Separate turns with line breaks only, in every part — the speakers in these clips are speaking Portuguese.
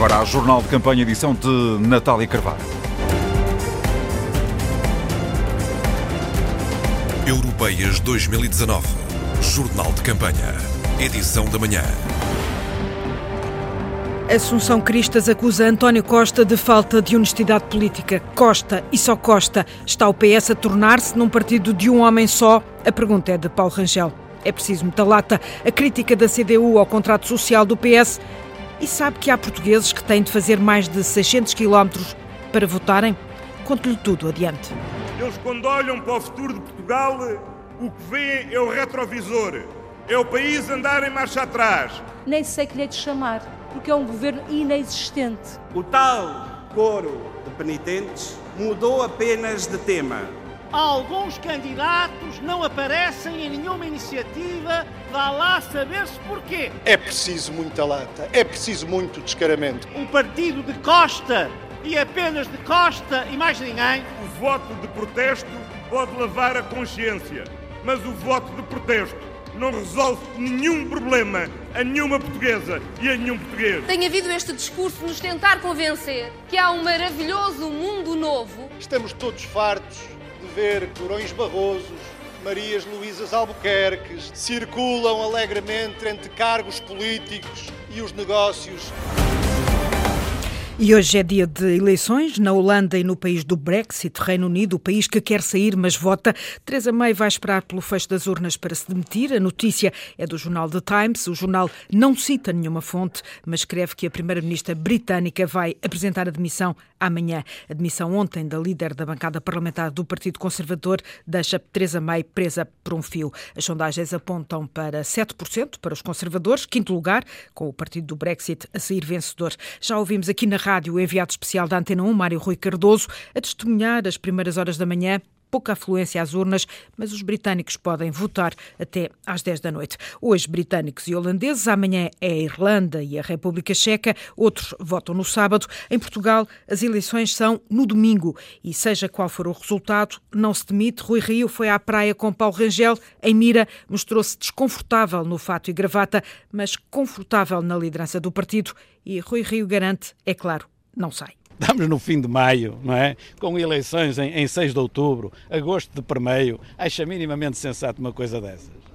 agora a Jornal de Campanha, edição de Natália Carvalho.
Europeias 2019. Jornal de Campanha. Edição da manhã.
Assunção Cristas acusa António Costa de falta de honestidade política. Costa e só Costa. Está o PS a tornar-se num partido de um homem só? A pergunta é de Paulo Rangel. É preciso muita lata. A crítica da CDU ao contrato social do PS. E sabe que há portugueses que têm de fazer mais de 600 quilómetros para votarem? Conte-lhe tudo adiante.
Eles, quando olham para o futuro de Portugal, o que veem é o retrovisor. É o país andar em marcha atrás.
Nem sei que lhe é de chamar, porque é um governo inexistente.
O tal coro de penitentes mudou apenas de tema.
Alguns candidatos não aparecem em nenhuma iniciativa, vá lá saber-se porquê.
É preciso muita lata, é preciso muito descaramento.
O partido de Costa e apenas de Costa e mais ninguém.
O voto de protesto pode lavar a consciência, mas o voto de protesto não resolve nenhum problema a nenhuma portuguesa e a nenhum português.
Tem havido este discurso de nos tentar convencer que há um maravilhoso mundo novo.
Estamos todos fartos ver Corões Barrosos, Marias Luísas Albuquerques circulam alegremente entre cargos políticos e os negócios.
E hoje é dia de eleições na Holanda e no país do Brexit, Reino Unido, o país que quer sair, mas vota. Teresa May vai esperar pelo fecho das urnas para se demitir. A notícia é do jornal The Times. O jornal não cita nenhuma fonte, mas escreve que a primeira-ministra britânica vai apresentar a demissão amanhã. A demissão ontem da líder da bancada parlamentar do Partido Conservador deixa Teresa May presa por um fio. As sondagens apontam para 7% para os conservadores, quinto lugar, com o partido do Brexit a sair vencedor. Já ouvimos aqui na rádio o enviado especial da Antena 1, Mário Rui Cardoso, a testemunhar as primeiras horas da manhã pouca afluência às urnas, mas os britânicos podem votar até às 10 da noite. Hoje, britânicos e holandeses, amanhã é a Irlanda e a República Checa, outros votam no sábado. Em Portugal, as eleições são no domingo e, seja qual for o resultado, não se demite. Rui Rio foi à praia com Paulo Rangel. Em Mira, mostrou-se desconfortável no fato e gravata, mas confortável na liderança do partido e Rui Rio garante, é claro, não sai.
Estamos no fim de maio, não é? Com eleições em, em 6 de outubro, agosto de permeio. Acha minimamente sensato uma coisa dessas?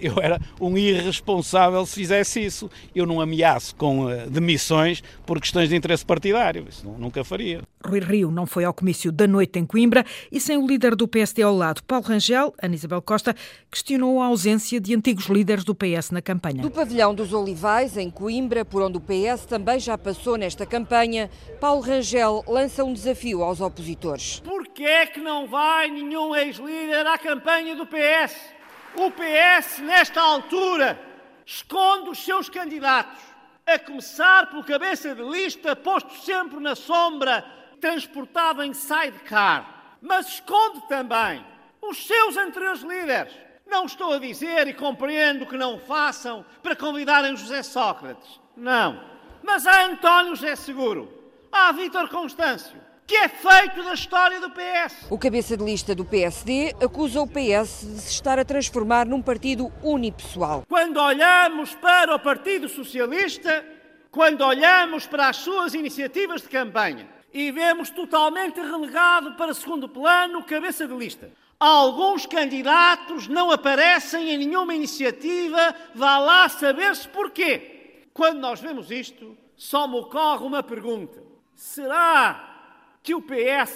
Eu era um irresponsável se fizesse isso. Eu não ameaço com demissões por questões de interesse partidário. Isso nunca faria.
Rui Rio não foi ao comício da noite em Coimbra e sem o líder do PSD ao lado, Paulo Rangel, Ana Isabel Costa, questionou a ausência de antigos líderes do PS na campanha.
Do pavilhão dos Olivais, em Coimbra, por onde o PS também já passou nesta campanha, Paulo Rangel lança um desafio aos opositores.
Por que é que não vai nenhum ex-líder à campanha do PS? O PS, nesta altura, esconde os seus candidatos, a começar pelo cabeça de lista, posto sempre na sombra, transportado em sidecar. Mas esconde também os seus anteriores líderes. Não estou a dizer e compreendo que não façam para convidarem José Sócrates. Não. Mas há António José Seguro, há Vítor Constâncio, que é feito da história do PS.
O cabeça de lista do PSD acusa o PS de se estar a transformar num partido unipessoal.
Quando olhamos para o Partido Socialista, quando olhamos para as suas iniciativas de campanha e vemos totalmente relegado para segundo plano o cabeça de lista. Alguns candidatos não aparecem em nenhuma iniciativa, vá lá saber-se porquê. Quando nós vemos isto, só me ocorre uma pergunta: será que o PS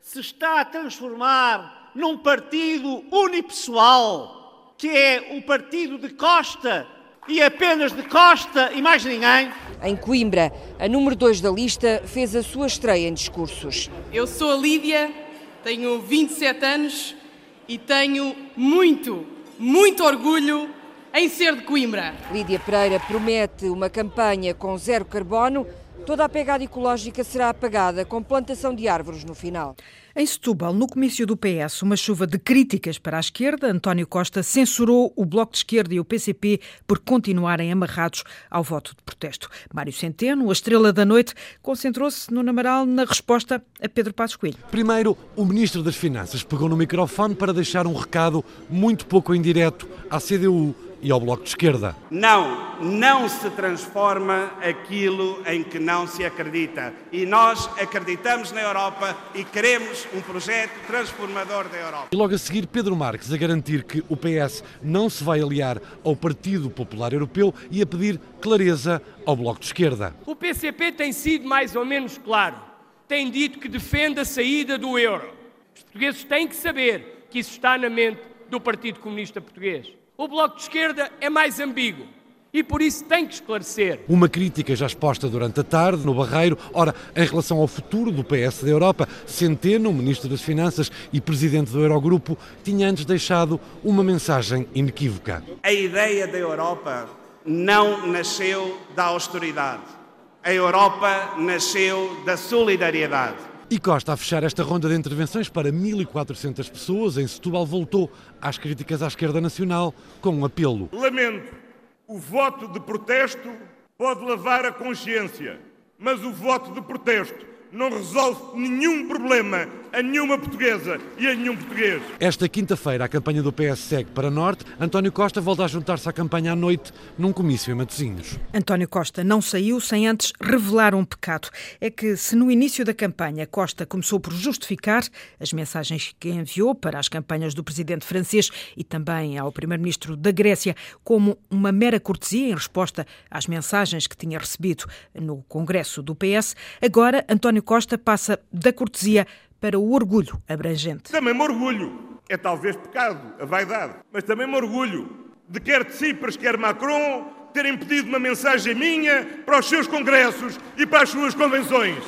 se está a transformar num partido unipessoal, que é o partido de Costa e apenas de Costa e mais ninguém.
Em Coimbra, a número 2 da lista fez a sua estreia em discursos.
Eu sou a Lídia, tenho 27 anos e tenho muito, muito orgulho em ser de Coimbra.
Lídia Pereira promete uma campanha com zero carbono Toda a pegada ecológica será apagada com plantação de árvores no final.
Em Setúbal, no comício do PS, uma chuva de críticas para a esquerda, António Costa censurou o Bloco de Esquerda e o PCP por continuarem amarrados ao voto de protesto. Mário Centeno, a estrela da noite, concentrou-se no Namaral na resposta a Pedro Passos Coelho.
Primeiro, o Ministro das Finanças pegou no microfone para deixar um recado muito pouco indireto à CDU e ao Bloco de Esquerda.
Não, não se transforma aquilo em que não se acredita. E nós acreditamos na Europa e queremos um projeto transformador da Europa.
E logo a seguir, Pedro Marques a garantir que o PS não se vai aliar ao Partido Popular Europeu e a pedir clareza ao Bloco de Esquerda.
O PCP tem sido mais ou menos claro. Tem dito que defende a saída do euro. Os portugueses têm que saber que isso está na mente do Partido Comunista Português. O Bloco de Esquerda é mais ambíguo e por isso tem que esclarecer.
Uma crítica já exposta durante a tarde no Barreiro. Ora, em relação ao futuro do PS da Europa, Centeno, Ministro das Finanças e Presidente do Eurogrupo, tinha antes deixado uma mensagem inequívoca.
A ideia da Europa não nasceu da austeridade. A Europa nasceu da solidariedade.
E Costa, a fechar esta ronda de intervenções para 1.400 pessoas em Setúbal, voltou às críticas à esquerda nacional com um apelo.
Lamento, o voto de protesto pode lavar a consciência, mas o voto de protesto não resolve nenhum problema a nenhuma portuguesa e a nenhum português.
Esta quinta-feira, a campanha do PS segue para Norte. António Costa volta a juntar-se à campanha à noite num comício em Matosinhos.
António Costa não saiu sem antes revelar um pecado. É que se no início da campanha Costa começou por justificar as mensagens que enviou para as campanhas do presidente francês e também ao primeiro-ministro da Grécia como uma mera cortesia em resposta às mensagens que tinha recebido no Congresso do PS, agora António Costa passa da cortesia para o orgulho abrangente.
Também me orgulho, é talvez pecado, a vaidade, mas também me orgulho de quer Tsipras, quer Macron terem pedido uma mensagem minha para os seus congressos e para as suas convenções.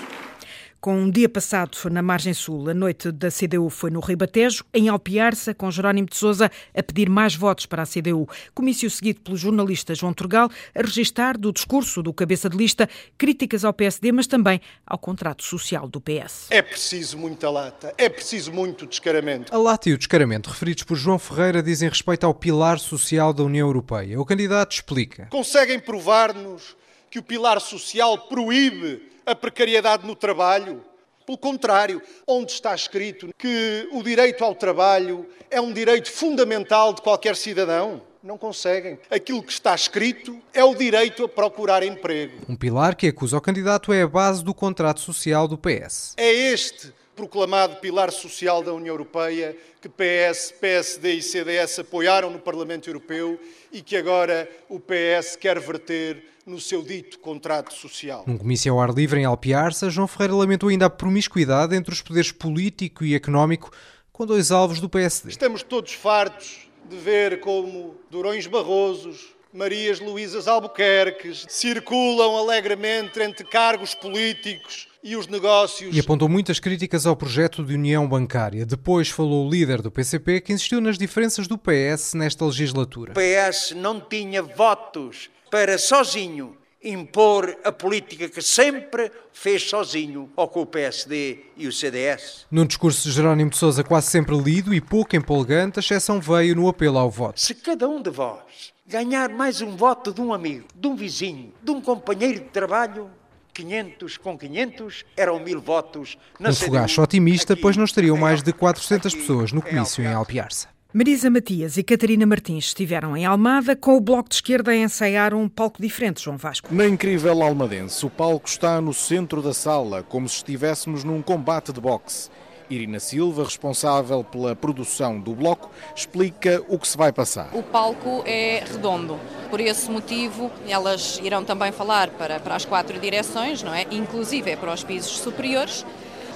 Com um dia passado na margem sul, a noite da CDU foi no Ribatejo, em Alpiarça, com Jerónimo de Sousa a pedir mais votos para a CDU. Comício seguido pelo jornalista João Turgal a registar do discurso do cabeça de lista críticas ao PSD, mas também ao contrato social do PS.
É preciso muita lata, é preciso muito descaramento.
A lata e o descaramento referidos por João Ferreira dizem respeito ao pilar social da União Europeia. O candidato explica.
Conseguem provar-nos que o pilar social proíbe a precariedade no trabalho. Pelo contrário, onde está escrito que o direito ao trabalho é um direito fundamental de qualquer cidadão? Não conseguem. Aquilo que está escrito é o direito a procurar emprego.
Um pilar que acusa o candidato é a base do contrato social do PS.
É este proclamado pilar social da União Europeia que PS, PSD e CDS apoiaram no Parlamento Europeu e que agora o PS quer verter no seu dito contrato social.
Num comício ao ar livre em Alpiarça, João Ferreira lamentou ainda a promiscuidade entre os poderes político e económico com dois alvos do PSD.
Estamos todos fartos de ver como Durões Barrosos, Marias Luísas Albuquerques circulam alegremente entre cargos políticos e os negócios.
E apontou muitas críticas ao projeto de união bancária. Depois falou o líder do PCP que insistiu nas diferenças do PS nesta legislatura.
O PS não tinha votos para sozinho impor a política que sempre fez sozinho, ou com o PSD e o CDS.
Num discurso de Jerónimo de Sousa quase sempre lido e pouco empolgante, a exceção veio no apelo ao voto.
Se cada um de vós ganhar mais um voto de um amigo, de um vizinho, de um companheiro de trabalho, 500 com 500 eram mil votos.
Na um fogacho otimista, pois não estariam mais de 400 pessoas no comício em Alpiarça.
Marisa Matias e Catarina Martins estiveram em Almada com o Bloco de Esquerda a ensaiar um palco diferente, João Vasco.
Na incrível Almadense, o palco está no centro da sala, como se estivéssemos num combate de boxe. Irina Silva, responsável pela produção do bloco, explica o que se vai passar.
O palco é redondo. Por esse motivo, elas irão também falar para, para as quatro direções, não é? Inclusive é para os pisos superiores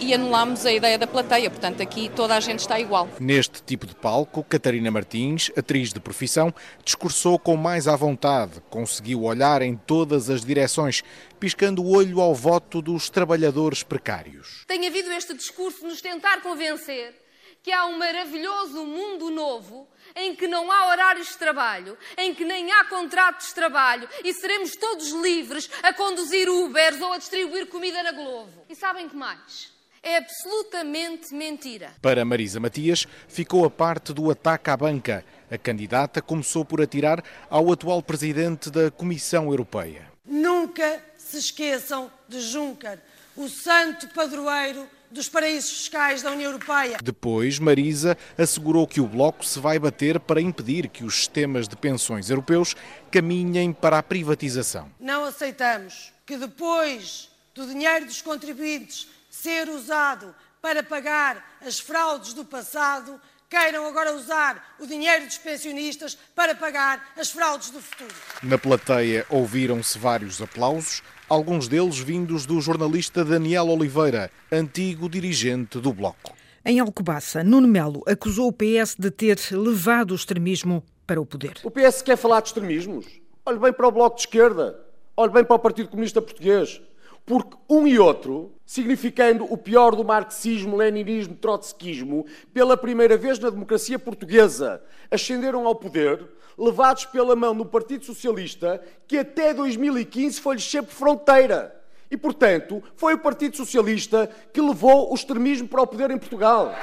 e anulámos a ideia da plateia, portanto aqui toda a gente está igual.
Neste tipo de palco, Catarina Martins, atriz de profissão, discursou com mais à vontade, conseguiu olhar em todas as direções, piscando o olho ao voto dos trabalhadores precários.
Tem havido este discurso de nos tentar convencer que há um maravilhoso mundo novo em que não há horários de trabalho, em que nem há contratos de trabalho e seremos todos livres a conduzir Ubers ou a distribuir comida na Globo. E sabem que mais? É absolutamente mentira.
Para Marisa Matias, ficou a parte do ataque à banca. A candidata começou por atirar ao atual presidente da Comissão Europeia.
Nunca se esqueçam de Juncker. o santo padroeiro dos paraísos fiscais da União Europeia.
Depois, Marisa assegurou que o Bloco se vai bater para impedir que os sistemas de pensões europeus caminhem para a privatização.
Não aceitamos que depois do dinheiro dos contribuintes ser usado para pagar as fraudes do passado, queiram agora usar o dinheiro dos pensionistas para pagar as fraudes do futuro.
Na plateia ouviram-se vários aplausos, alguns deles vindos do jornalista Daniel Oliveira, antigo dirigente do Bloco.
Em Alcobaça, Nuno Melo acusou o PS de ter levado o extremismo para o poder.
O PS quer falar de extremismos? Olhe bem para o Bloco de Esquerda, olhe bem para o Partido Comunista Português, porque um e outro, significando o pior do marxismo, leninismo, trotskismo, pela primeira vez na democracia portuguesa, ascenderam ao poder, levados pela mão do Partido Socialista, que até 2015 foi-lhes sempre fronteira. E, portanto, foi o Partido Socialista que levou o extremismo para o poder em Portugal.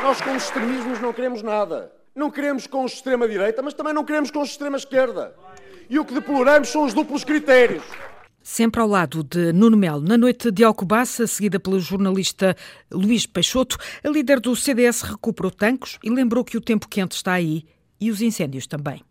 Nós, com os extremismos, não queremos nada. Não queremos com os extrema-direita, mas também não queremos com os extrema-esquerda. E o que deploramos são os duplos critérios.
Sempre ao lado de Nuno Melo, na noite de Alcobaça, seguida pelo jornalista Luís Peixoto, a líder do CDS recuperou tanques e lembrou que o tempo quente está aí e os incêndios também.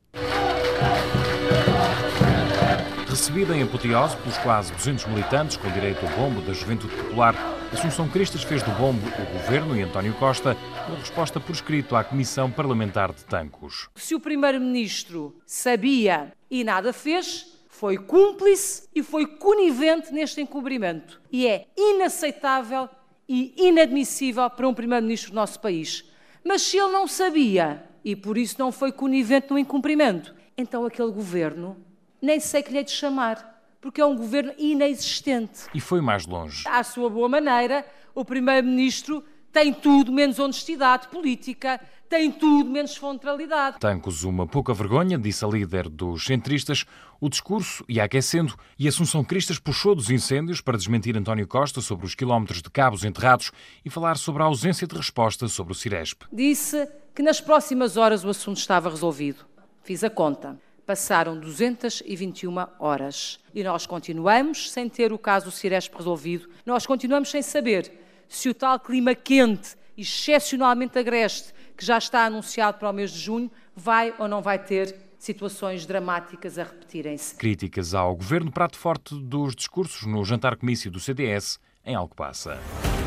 Recebida em apoteose pelos quase 200 militantes com direito ao bombo da Juventude Popular, Assunção Cristas fez do bombo o governo e António Costa uma resposta por escrito à Comissão Parlamentar de Tancos.
Se o Primeiro-Ministro sabia e nada fez, foi cúmplice e foi conivente neste encobrimento. E é inaceitável e inadmissível para um Primeiro-Ministro do nosso país. Mas se ele não sabia e por isso não foi conivente no incumprimento, então aquele governo nem sei que lhe é de chamar, porque é um governo inexistente.
E foi mais longe.
À sua boa maneira, o Primeiro-Ministro tem tudo menos honestidade política, tem tudo menos frontalidade.
Tancos, uma pouca vergonha, disse a líder dos centristas. O discurso ia aquecendo e Assunção Cristas puxou dos incêndios para desmentir António Costa sobre os quilómetros de cabos enterrados e falar sobre a ausência de resposta sobre o Ciresp.
Disse que nas próximas horas o assunto estava resolvido. Fiz a conta. Passaram 221 horas e nós continuamos sem ter o caso Ciresp resolvido. Nós continuamos sem saber se o tal clima quente, excepcionalmente agreste, que já está anunciado para o mês de junho, vai ou não vai ter situações dramáticas a repetirem-se.
Críticas ao governo, prato forte dos discursos no jantar comício do CDS em Alcobaça.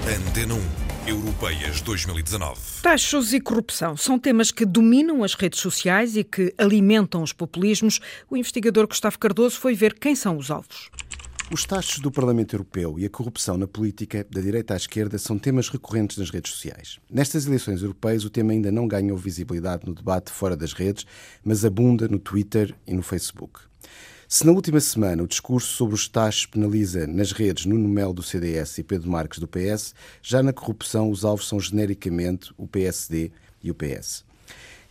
Antena 1, Europeias 2019.
Taxos e corrupção são temas que dominam as redes sociais e que alimentam os populismos. O investigador Gustavo Cardoso foi ver quem são os alvos.
Os taxos do Parlamento Europeu e a corrupção na política, da direita à esquerda, são temas recorrentes nas redes sociais. Nestas eleições europeias, o tema ainda não ganhou visibilidade no debate fora das redes, mas abunda no Twitter e no Facebook. Se na última semana o discurso sobre os taxos penaliza nas redes Nuno Melo do CDS e Pedro Marques do PS, já na corrupção os alvos são genericamente o PSD e o PS.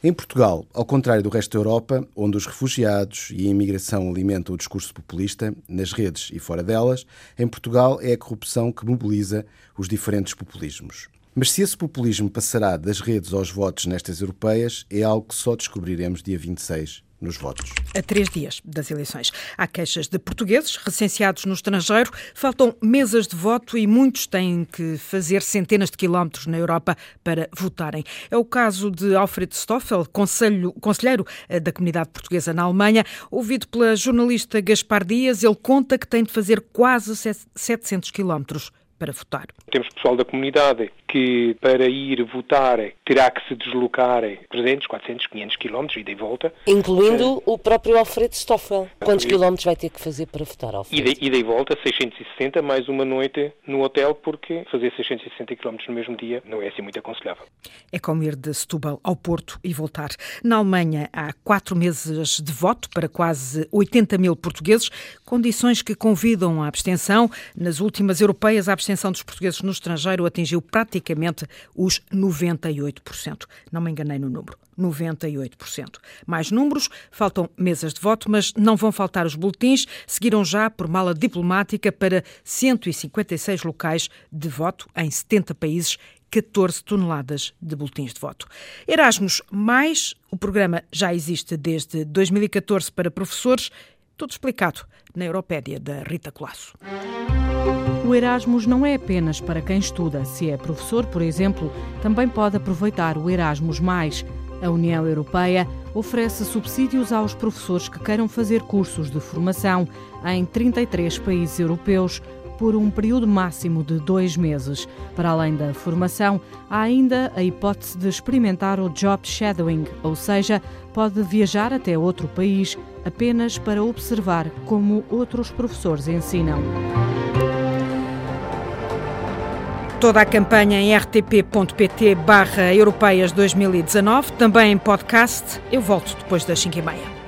Em Portugal, ao contrário do resto da Europa, onde os refugiados e a imigração alimentam o discurso populista, nas redes e fora delas, em Portugal é a corrupção que mobiliza os diferentes populismos. Mas se esse populismo passará das redes aos votos nestas europeias, é algo que só descobriremos dia 26 nos votos.
A três dias das eleições. Há queixas de portugueses recenseados no estrangeiro, faltam mesas de voto e muitos têm que fazer centenas de quilómetros na Europa para votarem. É o caso de Alfred Stoffel, conselho, conselheiro eh, da comunidade portuguesa na Alemanha. Ouvido pela jornalista Gaspar Dias, ele conta que tem de fazer quase 700 quilómetros para votar.
Temos pessoal da comunidade que para ir votar terá que se deslocar 300, 400, 500 quilómetros, ida e volta.
Incluindo o próprio Alfredo Stoffel. Quantos quilómetros vai ter que fazer para votar, Alfredo?
Ida, ida e volta, 660, mais uma noite no hotel, porque fazer 660 quilómetros no mesmo dia não é assim muito aconselhável.
É como ir de Setúbal ao Porto e voltar. Na Alemanha há quatro meses de voto para quase 80 mil portugueses, condições que convidam à abstenção. Nas últimas europeias, a abstenção dos portugueses no estrangeiro atingiu praticamente praticamente os 98%. Não me enganei no número. 98%. Mais números, faltam mesas de voto, mas não vão faltar os boletins. Seguiram já por mala diplomática para 156 locais de voto em 70 países 14 toneladas de boletins de voto. Erasmus Mais, o programa já existe desde 2014 para professores, tudo explicado na Europédia da Rita Colasso. O Erasmus não é apenas para quem estuda. Se é professor, por exemplo, também pode aproveitar o Erasmus. A União Europeia oferece subsídios aos professores que queiram fazer cursos de formação em 33 países europeus por um período máximo de dois meses. Para além da formação, há ainda a hipótese de experimentar o job shadowing, ou seja, pode viajar até outro país apenas para observar como outros professores ensinam.
Toda a campanha em rtp.pt barra europeias 2019, também em podcast. Eu volto depois das 5 e meia.